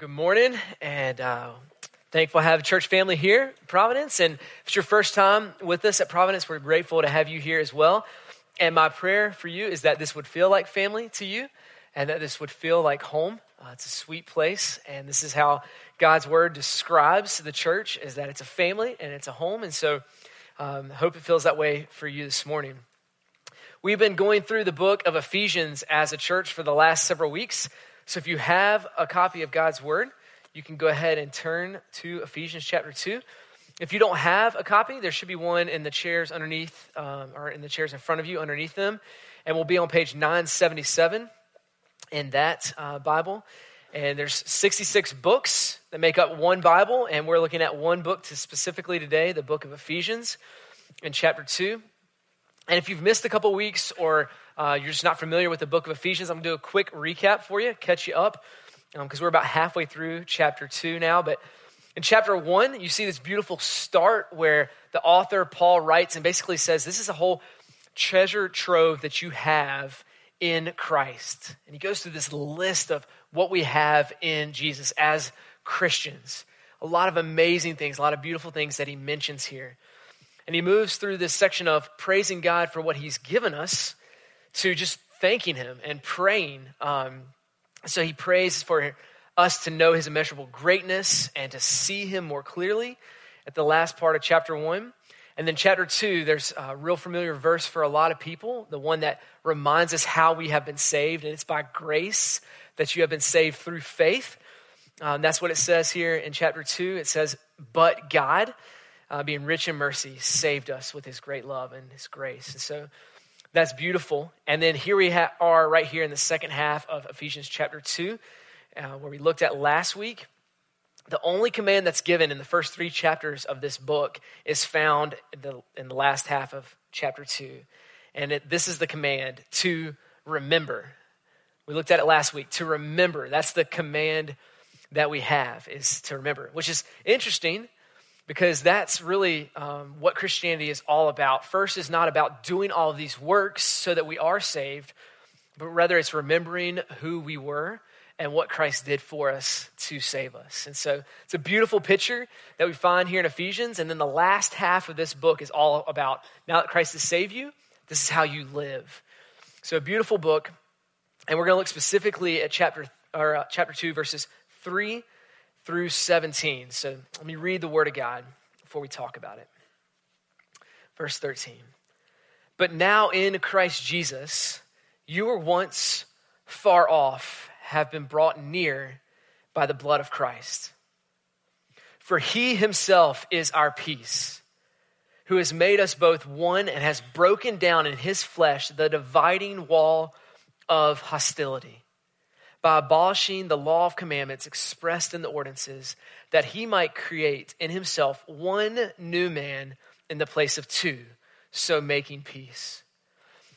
Good morning, and uh, thankful to have a church family here, Providence. And if it's your first time with us at Providence, we're grateful to have you here as well. And my prayer for you is that this would feel like family to you, and that this would feel like home. Uh, it's a sweet place, and this is how God's word describes the church: is that it's a family and it's a home. And so, um, hope it feels that way for you this morning. We've been going through the book of Ephesians as a church for the last several weeks. So if you have a copy of God's Word, you can go ahead and turn to Ephesians chapter 2. If you don't have a copy, there should be one in the chairs underneath, um, or in the chairs in front of you underneath them. And we'll be on page 977 in that uh, Bible. And there's 66 books that make up one Bible. And we're looking at one book to specifically today, the book of Ephesians in chapter 2. And if you've missed a couple weeks or uh, you're just not familiar with the book of Ephesians, I'm going to do a quick recap for you, catch you up, because um, we're about halfway through chapter 2 now. But in chapter 1, you see this beautiful start where the author, Paul, writes and basically says, This is a whole treasure trove that you have in Christ. And he goes through this list of what we have in Jesus as Christians. A lot of amazing things, a lot of beautiful things that he mentions here. And he moves through this section of praising God for what he's given us to just thanking him and praying. Um, so he prays for us to know his immeasurable greatness and to see him more clearly at the last part of chapter one. And then chapter two, there's a real familiar verse for a lot of people, the one that reminds us how we have been saved, and it's by grace that you have been saved through faith. Um, that's what it says here in chapter two. It says, But God, uh, being rich in mercy, saved us with his great love and his grace. And so that's beautiful. And then here we ha- are right here in the second half of Ephesians chapter 2, uh, where we looked at last week. The only command that's given in the first three chapters of this book is found in the, in the last half of chapter 2. And it, this is the command to remember. We looked at it last week. To remember. That's the command that we have, is to remember, which is interesting because that's really um, what Christianity is all about. First, is not about doing all of these works so that we are saved, but rather it's remembering who we were and what Christ did for us to save us. And so it's a beautiful picture that we find here in Ephesians. And then the last half of this book is all about now that Christ has saved you, this is how you live. So a beautiful book. And we're going to look specifically at chapter, or, uh, chapter 2, verses 3 through 17. So let me read the Word of God before we talk about it. Verse 13. But now in Christ Jesus, you were once far off, have been brought near by the blood of Christ. For he himself is our peace, who has made us both one and has broken down in his flesh the dividing wall of hostility by abolishing the law of commandments expressed in the ordinances, that he might create in himself one new man in the place of two, so making peace,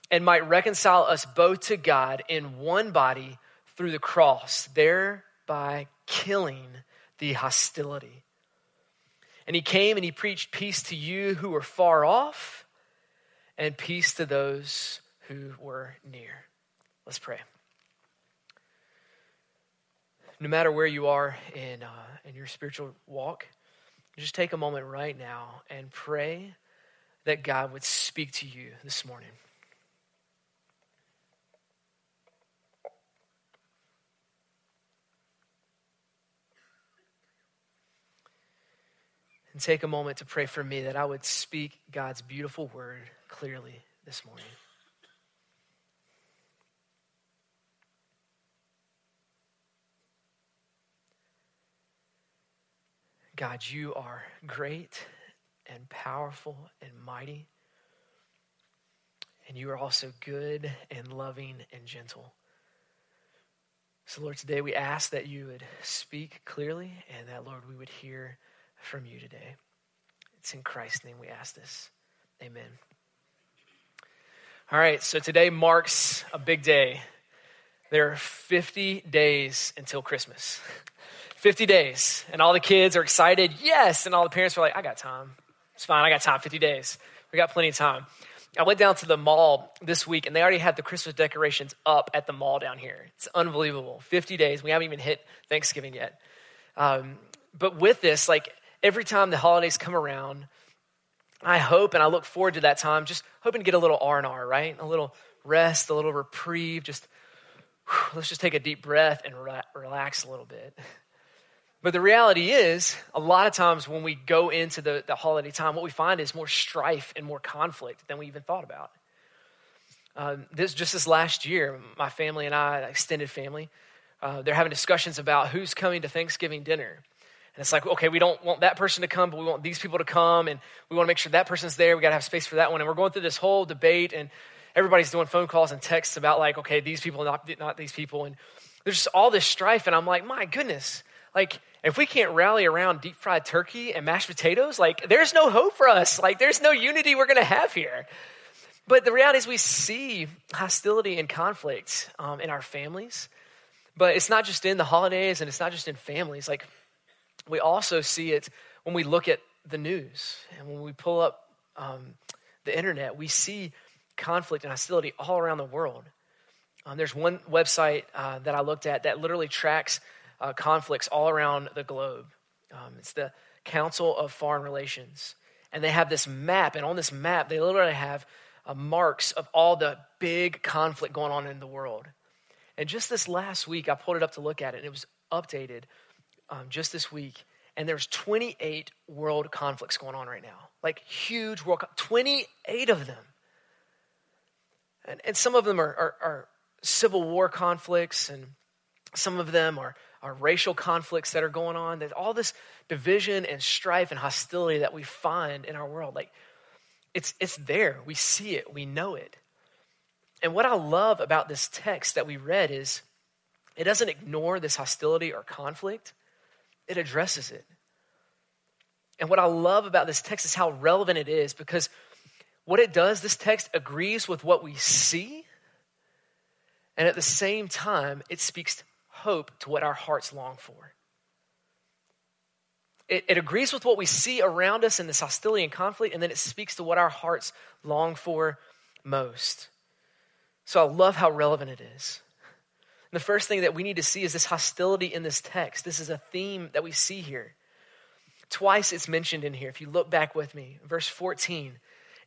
and might reconcile us both to God in one body through the cross, thereby killing the hostility. And he came and he preached peace to you who were far off, and peace to those who were near. Let's pray no matter where you are in, uh, in your spiritual walk, just take a moment right now and pray that God would speak to you this morning. And take a moment to pray for me that I would speak God's beautiful word clearly this morning. God, you are great and powerful and mighty. And you are also good and loving and gentle. So, Lord, today we ask that you would speak clearly and that, Lord, we would hear from you today. It's in Christ's name we ask this. Amen. All right, so today marks a big day. There are 50 days until Christmas. 50 days. And all the kids are excited, yes. And all the parents are like, I got time. It's fine. I got time, 50 days. We got plenty of time. I went down to the mall this week and they already had the Christmas decorations up at the mall down here. It's unbelievable. 50 days. We haven't even hit Thanksgiving yet. Um, but with this, like every time the holidays come around, I hope and I look forward to that time, just hoping to get a little R&R, right? A little rest, a little reprieve, just whew, let's just take a deep breath and re- relax a little bit. But the reality is, a lot of times when we go into the, the holiday time, what we find is more strife and more conflict than we even thought about. Um, this just this last year, my family and I, extended family, uh, they're having discussions about who's coming to Thanksgiving dinner. And it's like, okay, we don't want that person to come, but we want these people to come, and we want to make sure that person's there. We got to have space for that one. And we're going through this whole debate, and everybody's doing phone calls and texts about like, okay, these people, not, not these people. And there's just all this strife. And I'm like, my goodness, like, if we can't rally around deep fried turkey and mashed potatoes, like there's no hope for us. Like there's no unity we're going to have here. But the reality is, we see hostility and conflict um, in our families. But it's not just in the holidays and it's not just in families. Like we also see it when we look at the news and when we pull up um, the internet, we see conflict and hostility all around the world. Um, there's one website uh, that I looked at that literally tracks uh, conflicts all around the globe. Um, it's the Council of Foreign Relations. And they have this map, and on this map, they literally have uh, marks of all the big conflict going on in the world. And just this last week, I pulled it up to look at it, and it was updated um, just this week. And there's 28 world conflicts going on right now, like huge world, 28 of them. And, and some of them are, are, are civil war conflicts, and some of them are our racial conflicts that are going on, there's all this division and strife and hostility that we find in our world. Like it's it's there. We see it, we know it. And what I love about this text that we read is it doesn't ignore this hostility or conflict, it addresses it. And what I love about this text is how relevant it is because what it does, this text agrees with what we see, and at the same time, it speaks hope to what our hearts long for. It, it, agrees with what we see around us in this hostility and conflict, and then it speaks to what our hearts long for most. So I love how relevant it is. And the first thing that we need to see is this hostility in this text. This is a theme that we see here. Twice it's mentioned in here. If you look back with me, verse 14,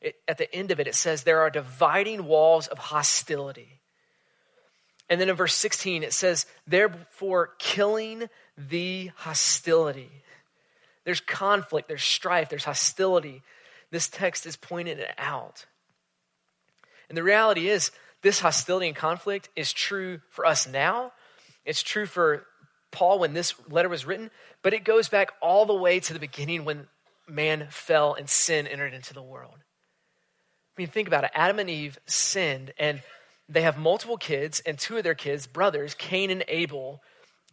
it, at the end of it, it says, There are dividing walls of hostility. And then in verse 16, it says, therefore, killing the hostility. There's conflict, there's strife, there's hostility. This text is pointing it out. And the reality is, this hostility and conflict is true for us now. It's true for Paul when this letter was written, but it goes back all the way to the beginning when man fell and sin entered into the world. I mean, think about it. Adam and Eve sinned, and they have multiple kids, and two of their kids, brothers, Cain and Abel,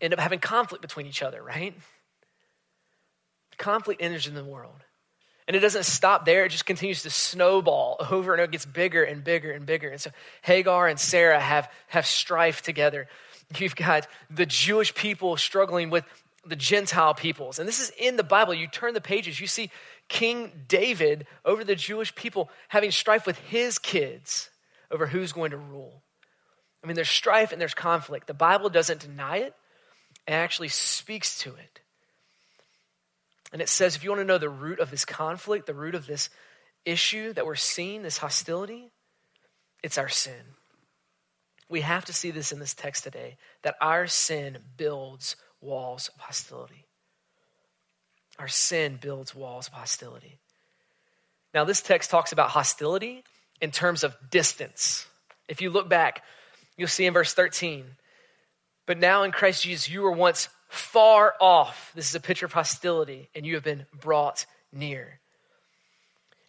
end up having conflict between each other, right? Conflict enters in the world. And it doesn't stop there, it just continues to snowball over and it gets bigger and bigger and bigger. And so Hagar and Sarah have, have strife together. You've got the Jewish people struggling with the Gentile peoples. And this is in the Bible. You turn the pages, you see King David over the Jewish people having strife with his kids over who's going to rule. I mean, there's strife and there's conflict. The Bible doesn't deny it, it actually speaks to it. And it says if you want to know the root of this conflict, the root of this issue that we're seeing, this hostility, it's our sin. We have to see this in this text today that our sin builds walls of hostility. Our sin builds walls of hostility. Now, this text talks about hostility in terms of distance. If you look back, you'll see in verse 13, but now in Christ Jesus, you were once far off. This is a picture of hostility, and you have been brought near.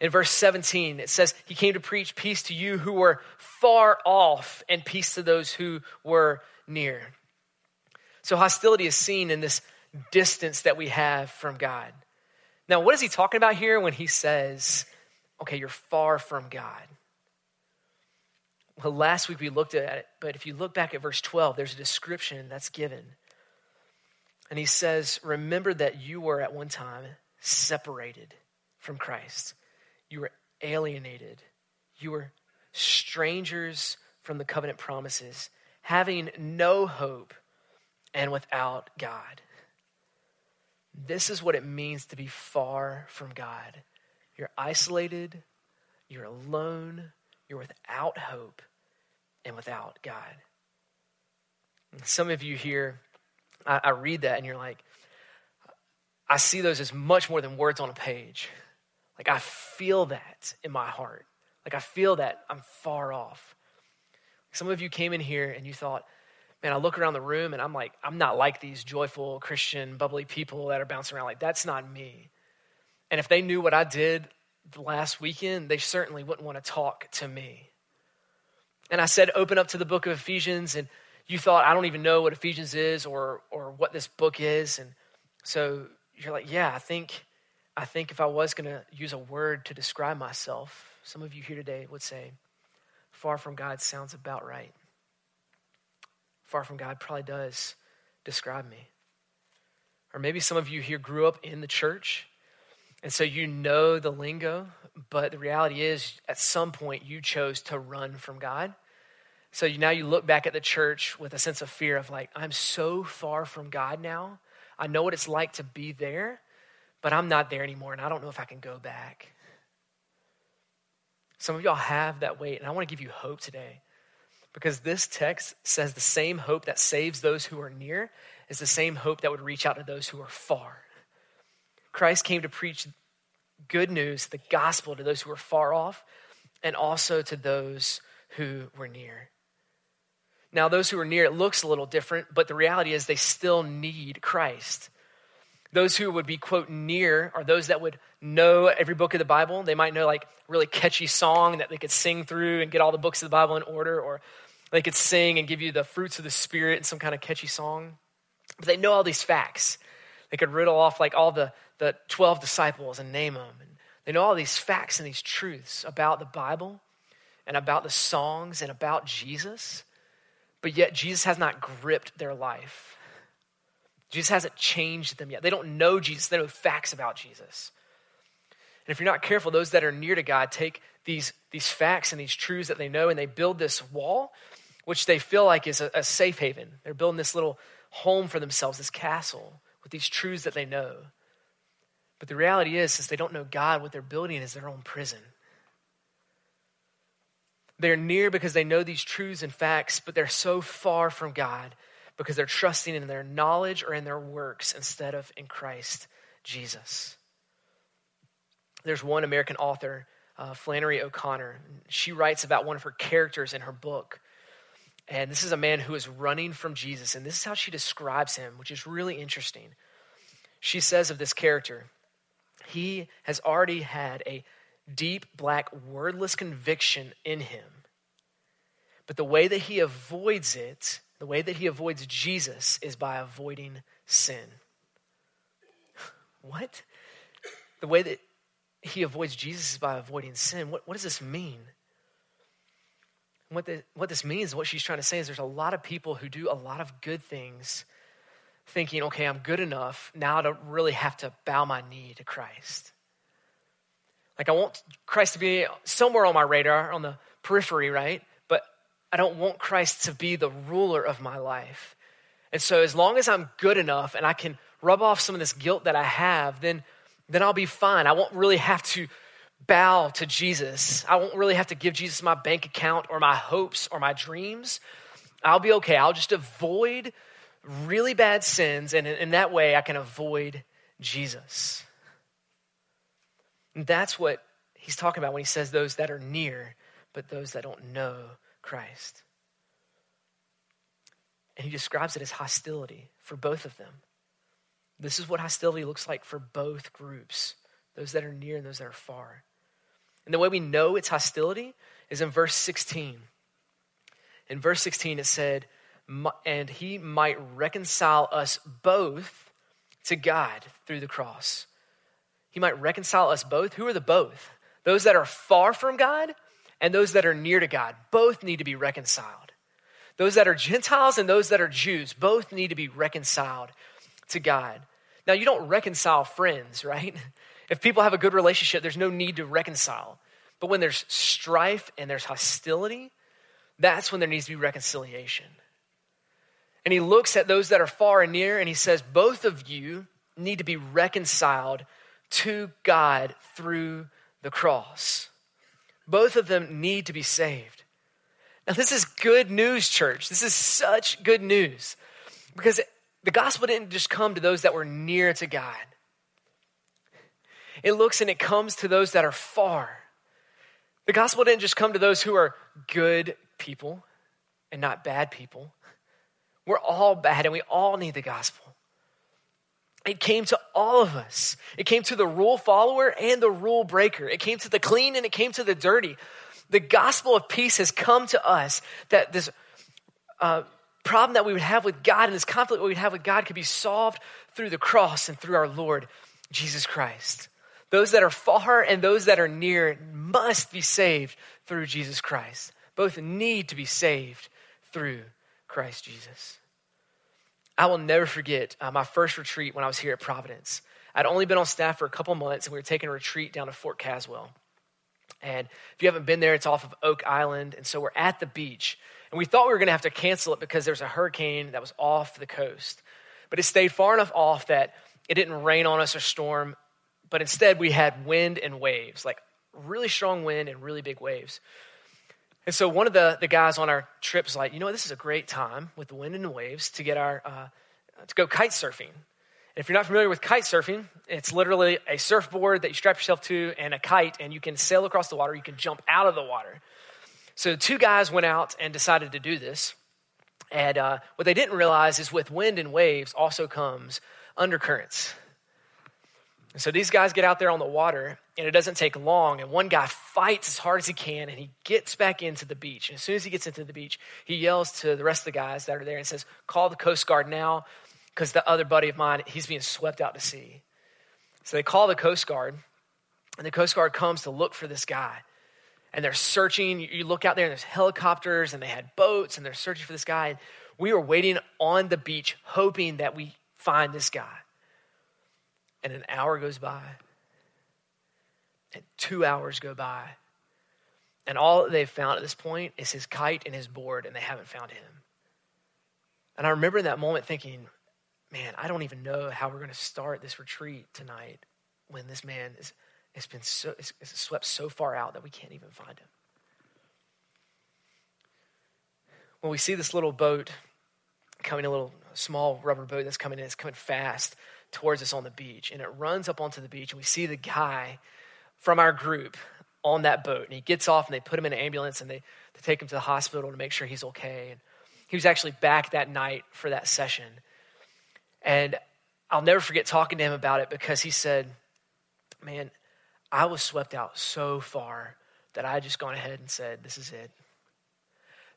In verse 17, it says, He came to preach peace to you who were far off and peace to those who were near. So, hostility is seen in this distance that we have from God. Now, what is he talking about here when he says, okay, you're far from God. Well, last week we looked at it, but if you look back at verse 12, there's a description that's given. And he says, Remember that you were at one time separated from Christ. You were alienated. you were strangers from the covenant promises, having no hope and without God. This is what it means to be far from God. You're isolated, you're alone, you're without hope, and without God. Some of you here, I, I read that and you're like, I see those as much more than words on a page. Like I feel that in my heart. Like I feel that I'm far off. Some of you came in here and you thought, man, I look around the room and I'm like, I'm not like these joyful, Christian, bubbly people that are bouncing around. Like, that's not me. And if they knew what I did the last weekend, they certainly wouldn't want to talk to me. And I said, open up to the book of Ephesians, and you thought, I don't even know what Ephesians is or, or what this book is. And so you're like, yeah, I think, I think if I was going to use a word to describe myself, some of you here today would say, far from God sounds about right far from God probably does describe me. Or maybe some of you here grew up in the church, and so you know the lingo, but the reality is, at some point, you chose to run from God. So you, now you look back at the church with a sense of fear of like, I'm so far from God now. I know what it's like to be there, but I'm not there anymore, and I don't know if I can go back. Some of y'all have that weight, and I want to give you hope today because this text says the same hope that saves those who are near is the same hope that would reach out to those who are far. Christ came to preach good news, the gospel, to those who were far off and also to those who were near. Now, those who are near, it looks a little different, but the reality is they still need Christ. Those who would be, quote, near are those that would know every book of the Bible. They might know, like, really catchy song that they could sing through and get all the books of the Bible in order, or they could sing and give you the fruits of the Spirit in some kind of catchy song. But they know all these facts. They could riddle off like all the, the 12 disciples and name them. And they know all these facts and these truths about the Bible and about the songs and about Jesus. But yet, Jesus has not gripped their life. Jesus hasn't changed them yet. They don't know Jesus, they know facts about Jesus. And if you're not careful, those that are near to God take these, these facts and these truths that they know and they build this wall which they feel like is a, a safe haven. They're building this little home for themselves, this castle with these truths that they know. But the reality is, since they don't know God, what they're building is their own prison. They're near because they know these truths and facts, but they're so far from God because they're trusting in their knowledge or in their works instead of in Christ Jesus. There's one American author, uh, Flannery O'Connor. She writes about one of her characters in her book and this is a man who is running from Jesus. And this is how she describes him, which is really interesting. She says of this character, he has already had a deep, black, wordless conviction in him. But the way that he avoids it, the way that he avoids Jesus, is by avoiding sin. What? The way that he avoids Jesus is by avoiding sin. What, what does this mean? what, the, what this means, what she's trying to say is there's a lot of people who do a lot of good things thinking, okay, I'm good enough now to really have to bow my knee to Christ. Like, I want Christ to be somewhere on my radar, on the periphery, right? But I don't want Christ to be the ruler of my life. And so, as long as I'm good enough and I can rub off some of this guilt that I have, then, then I'll be fine. I won't really have to bow to Jesus. I won't really have to give Jesus my bank account or my hopes or my dreams. I'll be okay. I'll just avoid really bad sins, and in that way, I can avoid Jesus. And that's what he's talking about when he says those that are near, but those that don't know Christ. And he describes it as hostility for both of them. This is what hostility looks like for both groups those that are near and those that are far. And the way we know it's hostility is in verse 16. In verse 16, it said, And he might reconcile us both to God through the cross. He might reconcile us both. Who are the both? Those that are far from God and those that are near to God. Both need to be reconciled. Those that are Gentiles and those that are Jews, both need to be reconciled to God. Now, you don't reconcile friends, right? If people have a good relationship, there's no need to reconcile. But when there's strife and there's hostility, that's when there needs to be reconciliation. And he looks at those that are far and near and he says, Both of you need to be reconciled to God through the cross. Both of them need to be saved. Now, this is good news, church. This is such good news because the gospel didn't just come to those that were near to God, it looks and it comes to those that are far. The gospel didn't just come to those who are good people and not bad people. We're all bad and we all need the gospel. It came to all of us. It came to the rule follower and the rule breaker. It came to the clean and it came to the dirty. The gospel of peace has come to us that this uh, problem that we would have with God and this conflict we would have with God could be solved through the cross and through our Lord Jesus Christ. Those that are far and those that are near must be saved through Jesus Christ. Both need to be saved through Christ Jesus. I will never forget uh, my first retreat when I was here at Providence. I'd only been on staff for a couple months, and we were taking a retreat down to Fort Caswell. And if you haven't been there, it's off of Oak Island. And so we're at the beach. And we thought we were going to have to cancel it because there was a hurricane that was off the coast. But it stayed far enough off that it didn't rain on us or storm. But instead, we had wind and waves, like really strong wind and really big waves. And so one of the, the guys on our trip was like, you know what, this is a great time with the wind and the waves to get our, uh, to go kite surfing. And if you're not familiar with kite surfing, it's literally a surfboard that you strap yourself to and a kite, and you can sail across the water, you can jump out of the water. So two guys went out and decided to do this. And uh, what they didn't realize is with wind and waves also comes undercurrents. And so these guys get out there on the water, and it doesn't take long. And one guy fights as hard as he can, and he gets back into the beach. And as soon as he gets into the beach, he yells to the rest of the guys that are there and says, Call the Coast Guard now, because the other buddy of mine, he's being swept out to sea. So they call the Coast Guard, and the Coast Guard comes to look for this guy. And they're searching. You look out there, and there's helicopters, and they had boats, and they're searching for this guy. And we were waiting on the beach, hoping that we find this guy. And an hour goes by, and two hours go by. And all they've found at this point is his kite and his board, and they haven't found him. And I remember in that moment thinking, man, I don't even know how we're going to start this retreat tonight when this man is, has been so, is, is swept so far out that we can't even find him. When we see this little boat coming, a little small rubber boat that's coming in, it's coming fast towards us on the beach. And it runs up onto the beach, and we see the guy from our group on that boat. And he gets off, and they put him in an ambulance, and they, they take him to the hospital to make sure he's okay. And he was actually back that night for that session. And I'll never forget talking to him about it because he said, Man, I was swept out so far that I just gone ahead and said, This is it.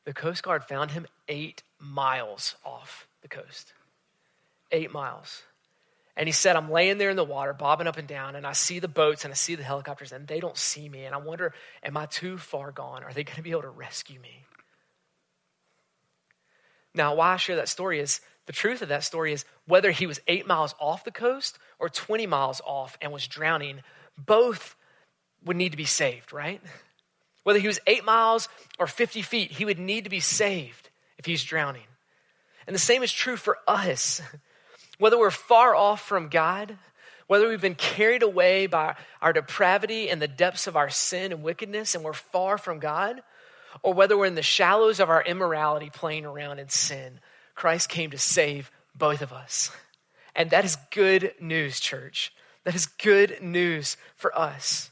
The Coast Guard found him eight miles off the coast. Eight miles. And he said, I'm laying there in the water, bobbing up and down, and I see the boats and I see the helicopters, and they don't see me. And I wonder, am I too far gone? Are they going to be able to rescue me? Now, why I share that story is the truth of that story is whether he was eight miles off the coast or 20 miles off and was drowning, both would need to be saved, right? Whether he was eight miles or 50 feet, he would need to be saved if he's drowning. And the same is true for us. Whether we're far off from God, whether we've been carried away by our depravity and the depths of our sin and wickedness and we're far from God, or whether we're in the shallows of our immorality playing around in sin, Christ came to save both of us. And that is good news, church. That is good news for us.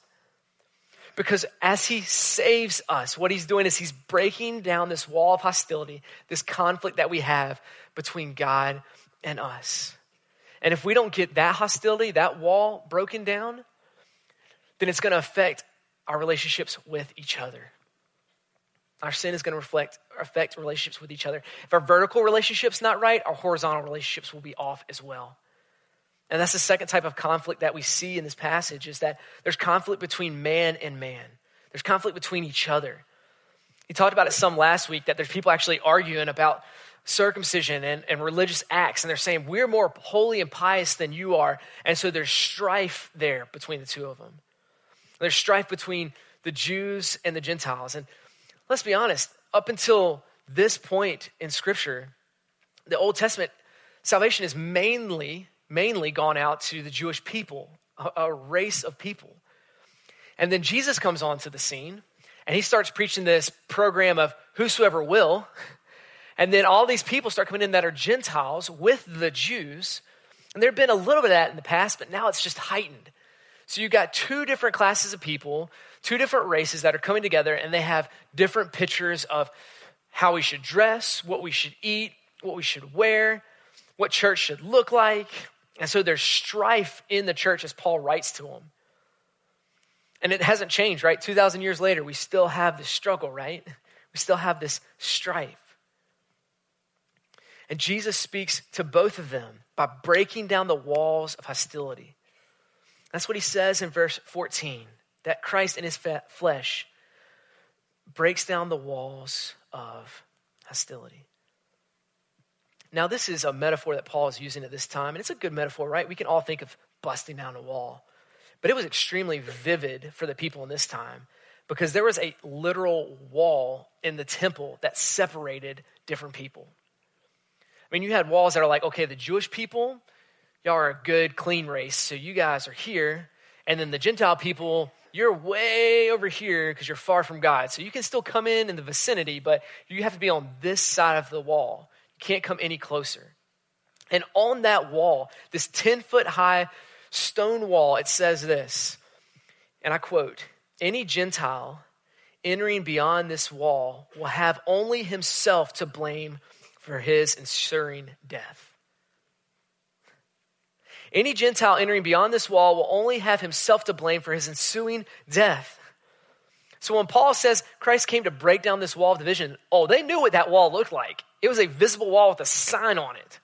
Because as he saves us, what he's doing is he's breaking down this wall of hostility, this conflict that we have between God and us. And if we don't get that hostility, that wall broken down, then it's going to affect our relationships with each other. Our sin is going to reflect, affect relationships with each other. If our vertical relationship's not right, our horizontal relationships will be off as well. And that's the second type of conflict that we see in this passage is that there's conflict between man and man. There's conflict between each other. He talked about it some last week that there's people actually arguing about circumcision and, and religious acts, and they're saying, We're more holy and pious than you are. And so there's strife there between the two of them. There's strife between the Jews and the Gentiles. And let's be honest, up until this point in Scripture, the Old Testament salvation is mainly, mainly gone out to the Jewish people, a, a race of people. And then Jesus comes onto the scene and he starts preaching this program of whosoever will. And then all these people start coming in that are Gentiles with the Jews. And there had been a little bit of that in the past, but now it's just heightened. So you've got two different classes of people, two different races that are coming together, and they have different pictures of how we should dress, what we should eat, what we should wear, what church should look like. And so there's strife in the church as Paul writes to them. And it hasn't changed, right? 2,000 years later, we still have this struggle, right? We still have this strife. And Jesus speaks to both of them by breaking down the walls of hostility. That's what he says in verse 14 that Christ in his flesh breaks down the walls of hostility. Now, this is a metaphor that Paul is using at this time, and it's a good metaphor, right? We can all think of busting down a wall. But it was extremely vivid for the people in this time because there was a literal wall in the temple that separated different people. I mean, you had walls that are like, okay, the Jewish people, y'all are a good, clean race, so you guys are here. And then the Gentile people, you're way over here because you're far from God. So you can still come in in the vicinity, but you have to be on this side of the wall. You can't come any closer. And on that wall, this 10 foot high stone wall, it says this, and I quote Any Gentile entering beyond this wall will have only himself to blame for his ensuing death. Any Gentile entering beyond this wall will only have himself to blame for his ensuing death. So when Paul says Christ came to break down this wall of division, oh, they knew what that wall looked like. It was a visible wall with a sign on it.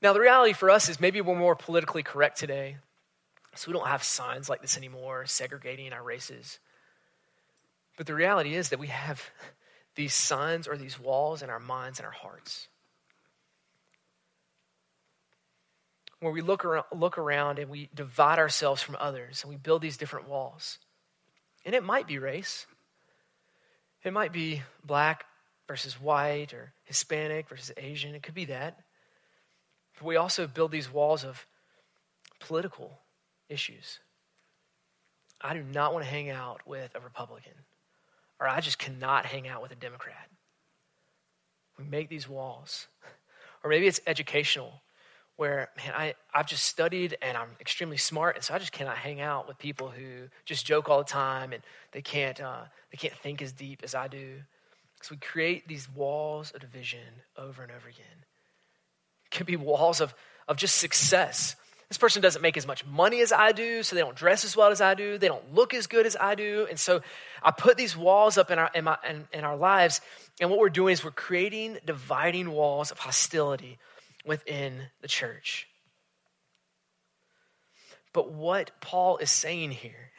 Now, the reality for us is maybe we're more politically correct today, so we don't have signs like this anymore, segregating our races. But the reality is that we have these signs or these walls in our minds and our hearts. Where we look around, look around and we divide ourselves from others and we build these different walls. And it might be race, it might be black versus white or Hispanic versus Asian. It could be that. But we also build these walls of political issues. I do not want to hang out with a Republican, or I just cannot hang out with a Democrat. We make these walls. Or maybe it's educational, where, man, I, I've just studied and I'm extremely smart, and so I just cannot hang out with people who just joke all the time and they can't, uh, they can't think as deep as I do. So we create these walls of division over and over again It can be walls of, of just success. This person doesn't make as much money as I do, so they don't dress as well as I do. They don't look as good as I do. And so I put these walls up in our, in, my, in, in our lives. And what we're doing is we're creating dividing walls of hostility within the church. But what Paul is saying here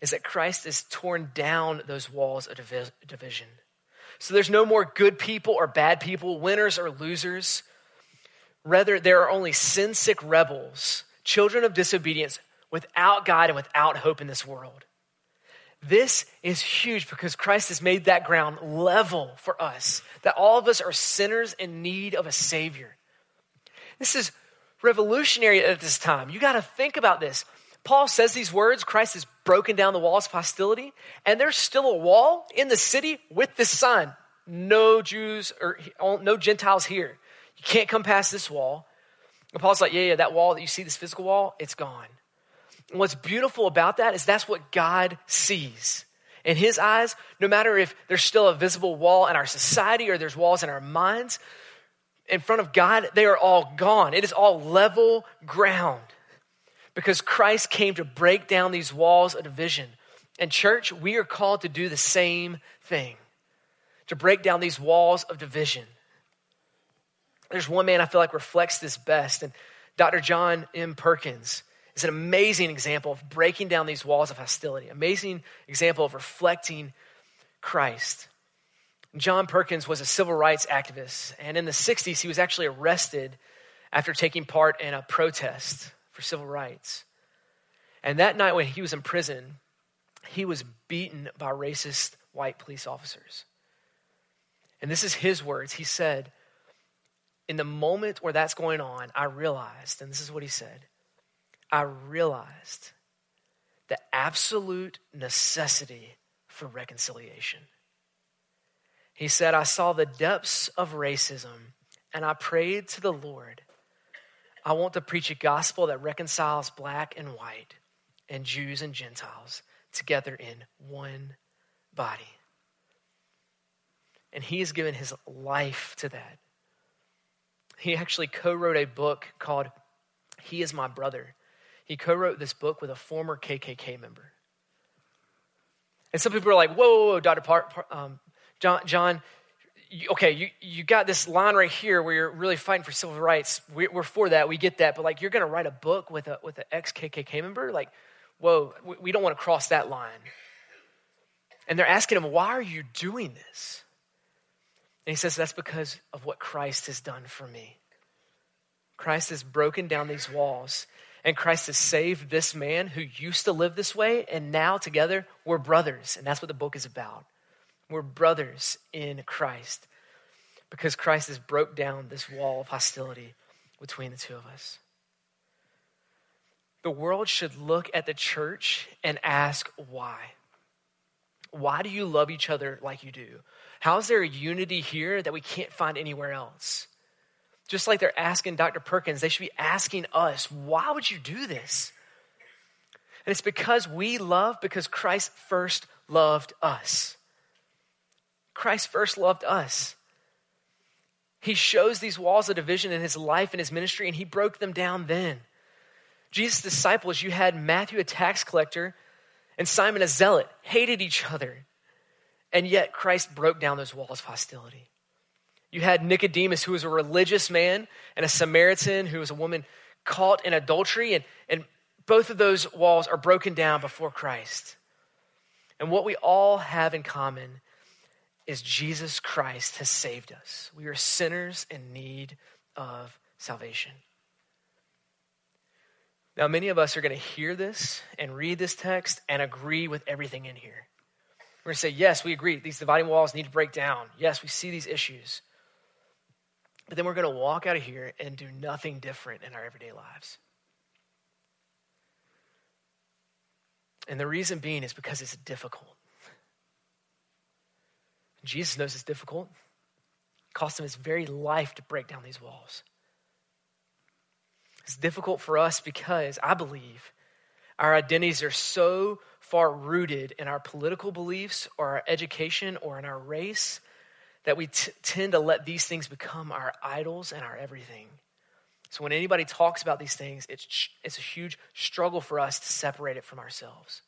is that Christ has torn down those walls of division. So there's no more good people or bad people, winners or losers. Rather, there are only sin sick rebels, children of disobedience, without God and without hope in this world. This is huge because Christ has made that ground level for us, that all of us are sinners in need of a Savior. This is revolutionary at this time. You got to think about this. Paul says these words Christ has broken down the walls of hostility, and there's still a wall in the city with this sign no Jews or no Gentiles here. You can't come past this wall. And Paul's like, yeah, yeah, that wall that you see, this physical wall, it's gone. And what's beautiful about that is that's what God sees. In his eyes, no matter if there's still a visible wall in our society or there's walls in our minds, in front of God, they are all gone. It is all level ground because Christ came to break down these walls of division. And, church, we are called to do the same thing to break down these walls of division. There's one man I feel like reflects this best, and Dr. John M. Perkins is an amazing example of breaking down these walls of hostility, amazing example of reflecting Christ. John Perkins was a civil rights activist, and in the 60s, he was actually arrested after taking part in a protest for civil rights. And that night when he was in prison, he was beaten by racist white police officers. And this is his words. He said, In the moment where that's going on, I realized, and this is what he said I realized the absolute necessity for reconciliation. He said, I saw the depths of racism and I prayed to the Lord. I want to preach a gospel that reconciles black and white and Jews and Gentiles together in one body. And he has given his life to that. He actually co wrote a book called He is My Brother. He co wrote this book with a former KKK member. And some people are like, whoa, whoa, whoa Dr. Par- Par- um, John, John you, okay, you, you got this line right here where you're really fighting for civil rights. We, we're for that, we get that, but like you're going to write a book with a with an ex KKK member, like, whoa, we, we don't want to cross that line. And they're asking him, why are you doing this? And he says, that's because of what Christ has done for me. Christ has broken down these walls, and Christ has saved this man who used to live this way, and now together we're brothers. And that's what the book is about. We're brothers in Christ because Christ has broke down this wall of hostility between the two of us. The world should look at the church and ask why. Why do you love each other like you do? How is there a unity here that we can't find anywhere else? Just like they're asking Dr. Perkins, they should be asking us, why would you do this? And it's because we love because Christ first loved us. Christ first loved us. He shows these walls of division in his life and his ministry, and he broke them down then. Jesus' disciples, you had Matthew, a tax collector, and Simon, a zealot, hated each other. And yet Christ broke down those walls of hostility. You had Nicodemus, who was a religious man, and a Samaritan, who was a woman caught in adultery, and, and both of those walls are broken down before Christ. And what we all have in common is Jesus Christ has saved us. We are sinners in need of salvation. Now, many of us are going to hear this and read this text and agree with everything in here. We're going to say, yes, we agree. These dividing walls need to break down. Yes, we see these issues. But then we're going to walk out of here and do nothing different in our everyday lives. And the reason being is because it's difficult. Jesus knows it's difficult. It cost him his very life to break down these walls. It's difficult for us because I believe our identities are so far rooted in our political beliefs or our education or in our race that we t- tend to let these things become our idols and our everything. So when anybody talks about these things, it's, it's a huge struggle for us to separate it from ourselves.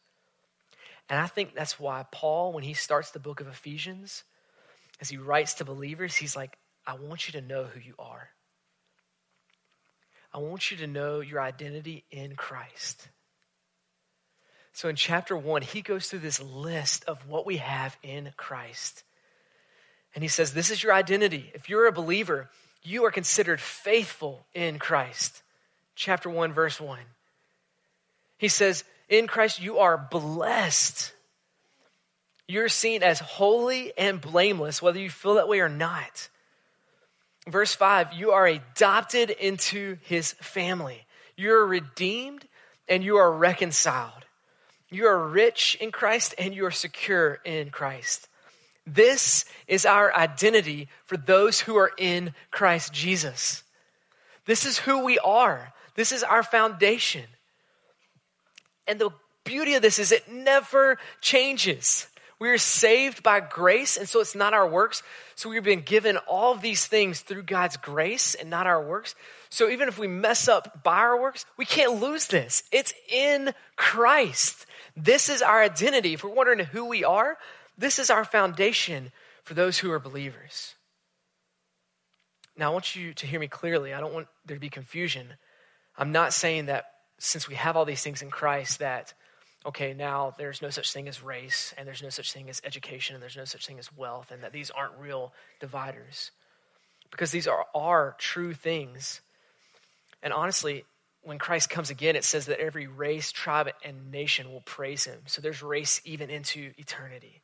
And I think that's why Paul, when he starts the book of Ephesians, as he writes to believers, he's like, I want you to know who you are. I want you to know your identity in Christ. So in chapter one, he goes through this list of what we have in Christ. And he says, This is your identity. If you're a believer, you are considered faithful in Christ. Chapter 1, verse 1. He says, In Christ, you are blessed. You're seen as holy and blameless, whether you feel that way or not. Verse 5 you are adopted into his family. You're redeemed and you are reconciled. You are rich in Christ and you are secure in Christ. This is our identity for those who are in Christ Jesus. This is who we are. This is our foundation. And the beauty of this is it never changes. We are saved by grace, and so it's not our works. So we've been given all of these things through God's grace and not our works. So even if we mess up by our works, we can't lose this. It's in Christ. This is our identity. If we're wondering who we are, this is our foundation for those who are believers. Now, I want you to hear me clearly. I don't want there to be confusion. I'm not saying that since we have all these things in Christ, that okay, now there's no such thing as race, and there's no such thing as education, and there's no such thing as wealth, and that these aren't real dividers. Because these are, are true things. And honestly, when Christ comes again, it says that every race, tribe, and nation will praise him. So there's race even into eternity.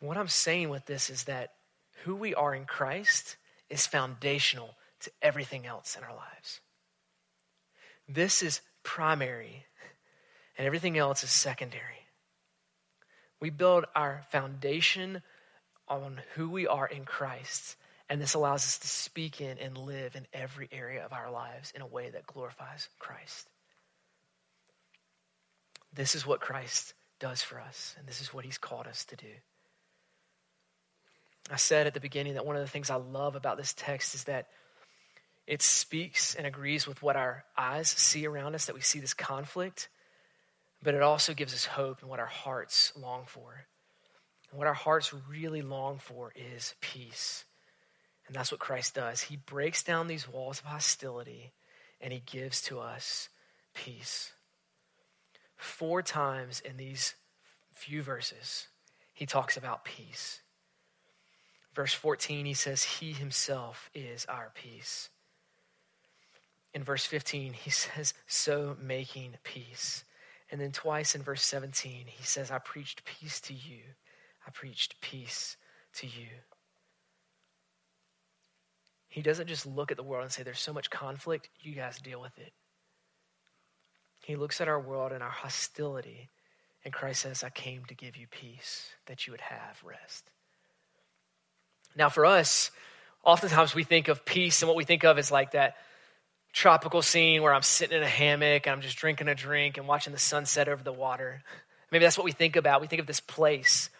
What I'm saying with this is that who we are in Christ is foundational to everything else in our lives. This is primary, and everything else is secondary. We build our foundation on who we are in Christ, and this allows us to speak in and live in every area of our lives in a way that glorifies Christ. This is what Christ does for us, and this is what he's called us to do. I said at the beginning that one of the things I love about this text is that it speaks and agrees with what our eyes see around us, that we see this conflict, but it also gives us hope and what our hearts long for. And what our hearts really long for is peace. And that's what Christ does. He breaks down these walls of hostility and he gives to us peace. Four times in these few verses, he talks about peace. Verse 14, he says, He himself is our peace. In verse 15, he says, So making peace. And then twice in verse 17, he says, I preached peace to you. I preached peace to you. He doesn't just look at the world and say, There's so much conflict, you guys deal with it. He looks at our world and our hostility, and Christ says, I came to give you peace, that you would have rest. Now, for us, oftentimes we think of peace, and what we think of is like that tropical scene where I'm sitting in a hammock and I'm just drinking a drink and watching the sunset over the water. Maybe that's what we think about. We think of this place.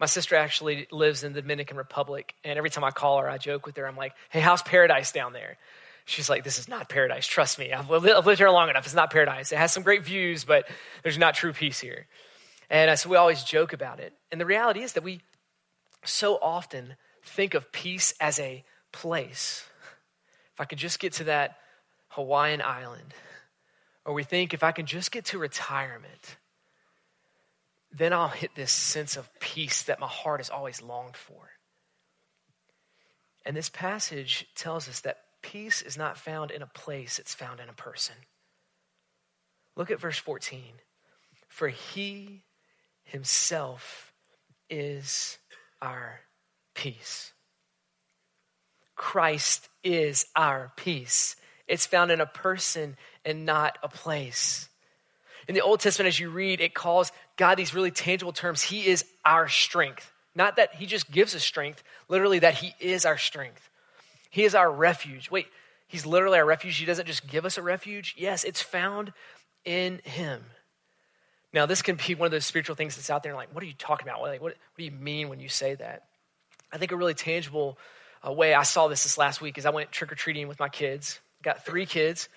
My sister actually lives in the Dominican Republic, and every time I call her, I joke with her. I'm like, hey, how's paradise down there? She's like, this is not paradise. Trust me. I've lived, here long enough. It's not paradise. It has some great views, but there's not true peace here. And uh, so we always joke about it. And the reality is that we so often think of peace as a place. If I could just get to that Hawaiian island, or we think if I can just get to retirement, then I'll hit this sense of peace that my heart has always longed for. And this passage tells us that peace is not found in a place, it's found in a person. Look at verse 14. For he himself is our peace. Christ is our peace. It's found in a person and not a place. In the Old Testament, as you read, it calls God these really tangible terms. He is our strength. Not that He just gives us strength, literally, that He is our strength. He is our refuge. Wait, He's literally our refuge. He doesn't just give us a refuge. Yes, it's found in Him. Now, this can be one of those spiritual things that's out there. Like, what are you talking about? Like, what, what do you mean when you say that? I think a really tangible uh, way I saw this this last week is I went trick or treating with my kids. Got three kids,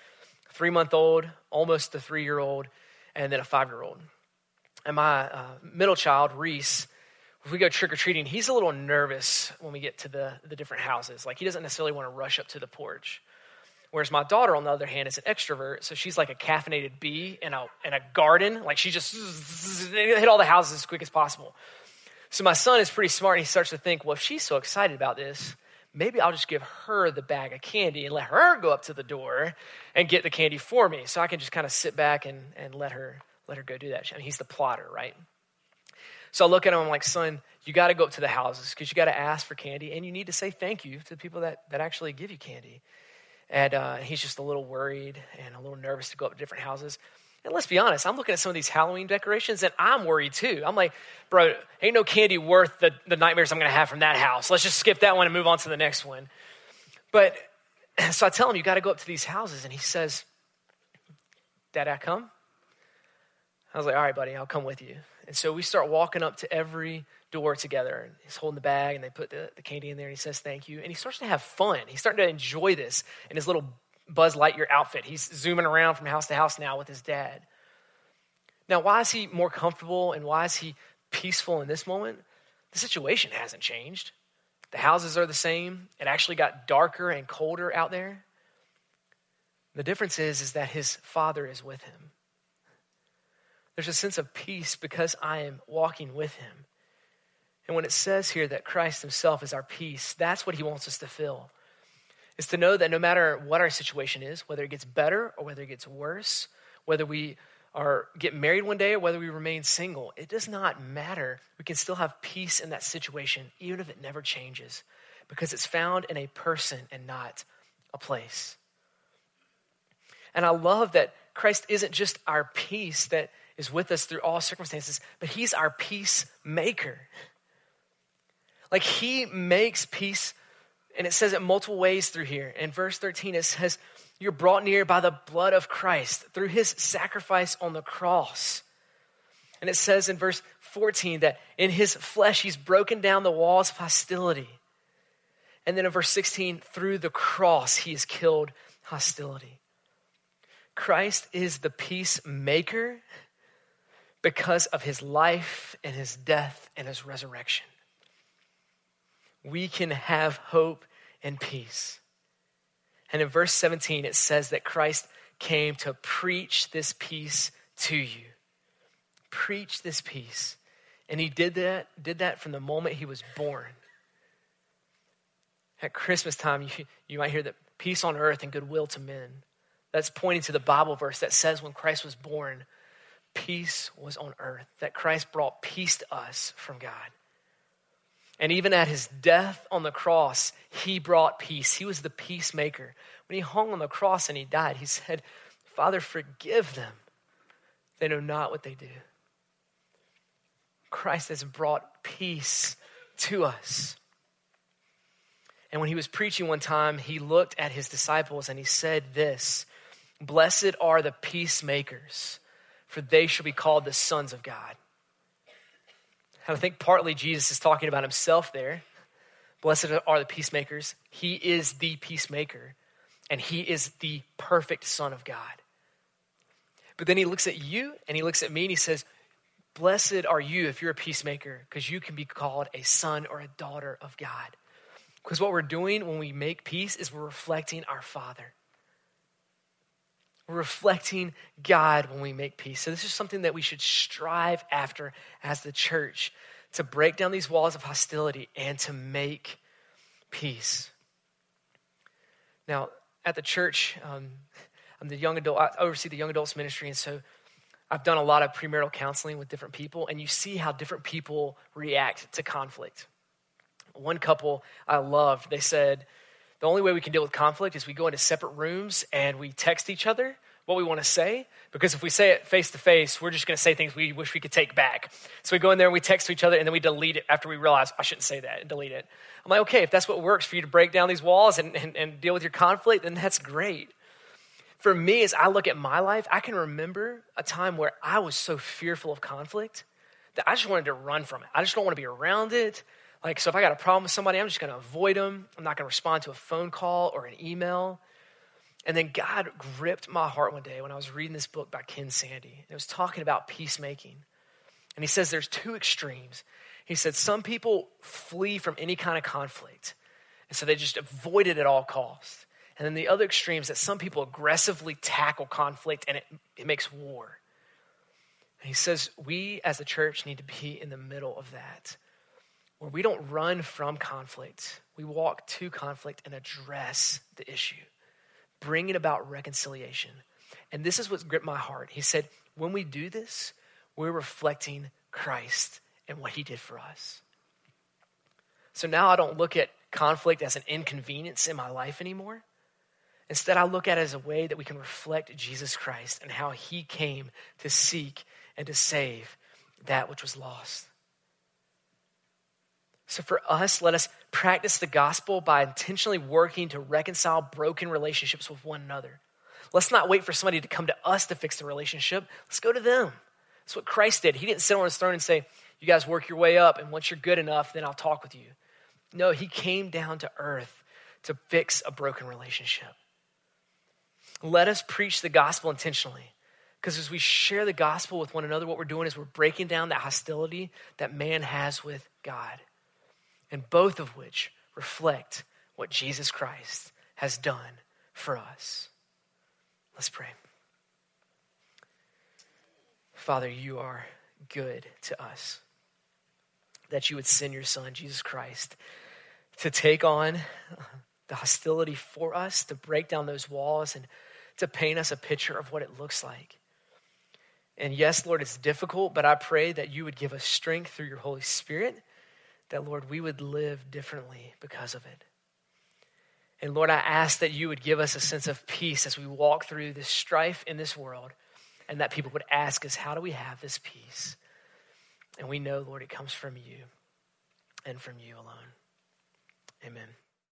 three month old, almost a three year old, and then a five year old. And my uh, middle child, Reese, if we go trick or treating, he's a little nervous when we get to the, the different houses. Like he doesn't necessarily want to rush up to the porch. Whereas my daughter, on the other hand, is an extrovert, so she's like a caffeinated bee in a in a garden. Like she just hit all the houses as quick as possible. So my son is pretty smart, and he starts to think, well, if she's so excited about this, maybe I'll just give her the bag of candy and let her go up to the door and get the candy for me. So I can just kind of sit back and, and let her let her go do that. I mean, he's the plotter, right? So I look at him, I'm like, son, you got to go up to the houses because you got to ask for candy and you need to say thank you to the people that, that actually give you candy. And uh, he's just a little worried and a little nervous to go up to different houses. And let's be honest, I'm looking at some of these Halloween decorations and I'm worried too. I'm like, bro, ain't no candy worth the, the nightmares I'm to have from that house. Let's just skip that one and move on to the next one. But so I tell him, you got to go up to these houses. And he says, Dad, I come? I was like, all right, buddy, I'll come with you. And so we start walking up to every door together. And he's holding the bag and they put the, the candy in there and he says, thank you. And he starts to have fun. He's starting to enjoy this in his little Buzz Lightyear outfit. He's zooming around from house to house now with his dad. Now, why is he more comfortable and why is he peaceful in this moment? The situation hasn't changed. The houses are the same. It actually got darker and colder out there. The difference is, is that his father is with him. There's a sense of peace because I am walking with him. And when it says here that Christ himself is our peace, that's what he wants us to feel to know that no matter what our situation is, whether it gets better or whether it gets worse, whether we are get married one day or whether we remain single, it does not matter. We can still have peace in that situation, even if it never changes, because it's found in a person and not a place. And I love that Christ isn't just our peace that is with us through all circumstances, but He's our peacemaker. Like He makes peace, and it says it multiple ways through here. In verse 13, it says, You're brought near by the blood of Christ through His sacrifice on the cross. And it says in verse 14 that in His flesh, He's broken down the walls of hostility. And then in verse 16, through the cross, He has killed hostility. Christ is the peacemaker because of his life and his death and his resurrection. We can have hope and peace. And in verse 17, it says that Christ came to preach this peace to you. Preach this peace. And he did that, did that from the moment he was born. At Christmas time, you, you might hear that peace on earth and goodwill to men. That's pointing to the Bible verse that says when Christ was born, peace was on earth, that Christ brought peace to us from God. And even at his death on the cross, he brought peace. He was the peacemaker. When he hung on the cross and he died, he said, Father, forgive them. They know not what they do. Christ has brought peace to us. And when he was preaching one time, he looked at his disciples and he said this Blessed are the peacemakers, for they shall be called the sons of God. I think partly Jesus is talking about himself there. Blessed are the peacemakers. He is the peacemaker, and he is the perfect Son of God. But then he looks at you and he looks at me and he says, Blessed are you if you're a peacemaker, because you can be called a son or a daughter of God. Because what we're doing when we make peace is we're reflecting our Father. Reflecting God when we make peace. So, this is something that we should strive after as the church to break down these walls of hostility and to make peace. Now, at the church, um, I'm the young adult, I oversee the young adults ministry, and so I've done a lot of premarital counseling with different people, and you see how different people react to conflict. One couple I loved, they said, the only way we can deal with conflict is we go into separate rooms and we text each other what we want to say. Because if we say it face to face, we're just going to say things we wish we could take back. So we go in there and we text to each other and then we delete it after we realize I shouldn't say that and delete it. I'm like, okay, if that's what works for you to break down these walls and, and, and deal with your conflict, then that's great. For me, as I look at my life, I can remember a time where I was so fearful of conflict that I just wanted to run from it. I just don't want to be around it. Like, so if I got a problem with somebody, I'm just going to avoid them. I'm not going to respond to a phone call or an email. And then God gripped my heart one day when I was reading this book by Ken Sande. It was talking about peacemaking. And he says there's two extremes. He said some people flee from any kind of conflict. And so they just avoid it at all costs. And then the other extreme is that some people aggressively tackle conflict and it, it makes war. And he says we as a church need to be in the middle of that where we don't run from conflict, we walk to conflict and address the issue, bringing about reconciliation. And this is what's gripped my heart. He said, when we do this, we're reflecting Christ and what he did for us. So now I don't look at conflict as an inconvenience in my life anymore. Instead, I look at it as a way that we can reflect Jesus Christ and how he came to seek and to save that which was lost. So for us, let us practice the gospel by intentionally working to reconcile broken relationships with one another. Let's not wait for somebody to come to us to fix the relationship. Let's go to them. That's what Christ did. He didn't sit on his throne and say, You guys work your way up, and once you're good enough, then I'll talk with you. No, he came down to earth to fix a broken relationship. Let us preach the gospel intentionally. Because as we share the gospel with one another, what we're doing is we're breaking down that hostility that man has with God and both of which reflect what Jesus Christ has done for us. Let's pray. Father, you are good to us. That you would send your Son, Jesus Christ, to take on the hostility for us, to break down those walls and to paint us a picture of what it looks like. And yes, Lord, it's difficult, but I pray that you would give us strength through your Holy Spirit, that, Lord, we would live differently because of it. And Lord, I ask that you would give us a sense of peace as we walk through this strife in this world, and that people would ask us, How do we have this peace? And we know, Lord, it comes from you and from you alone. Amen.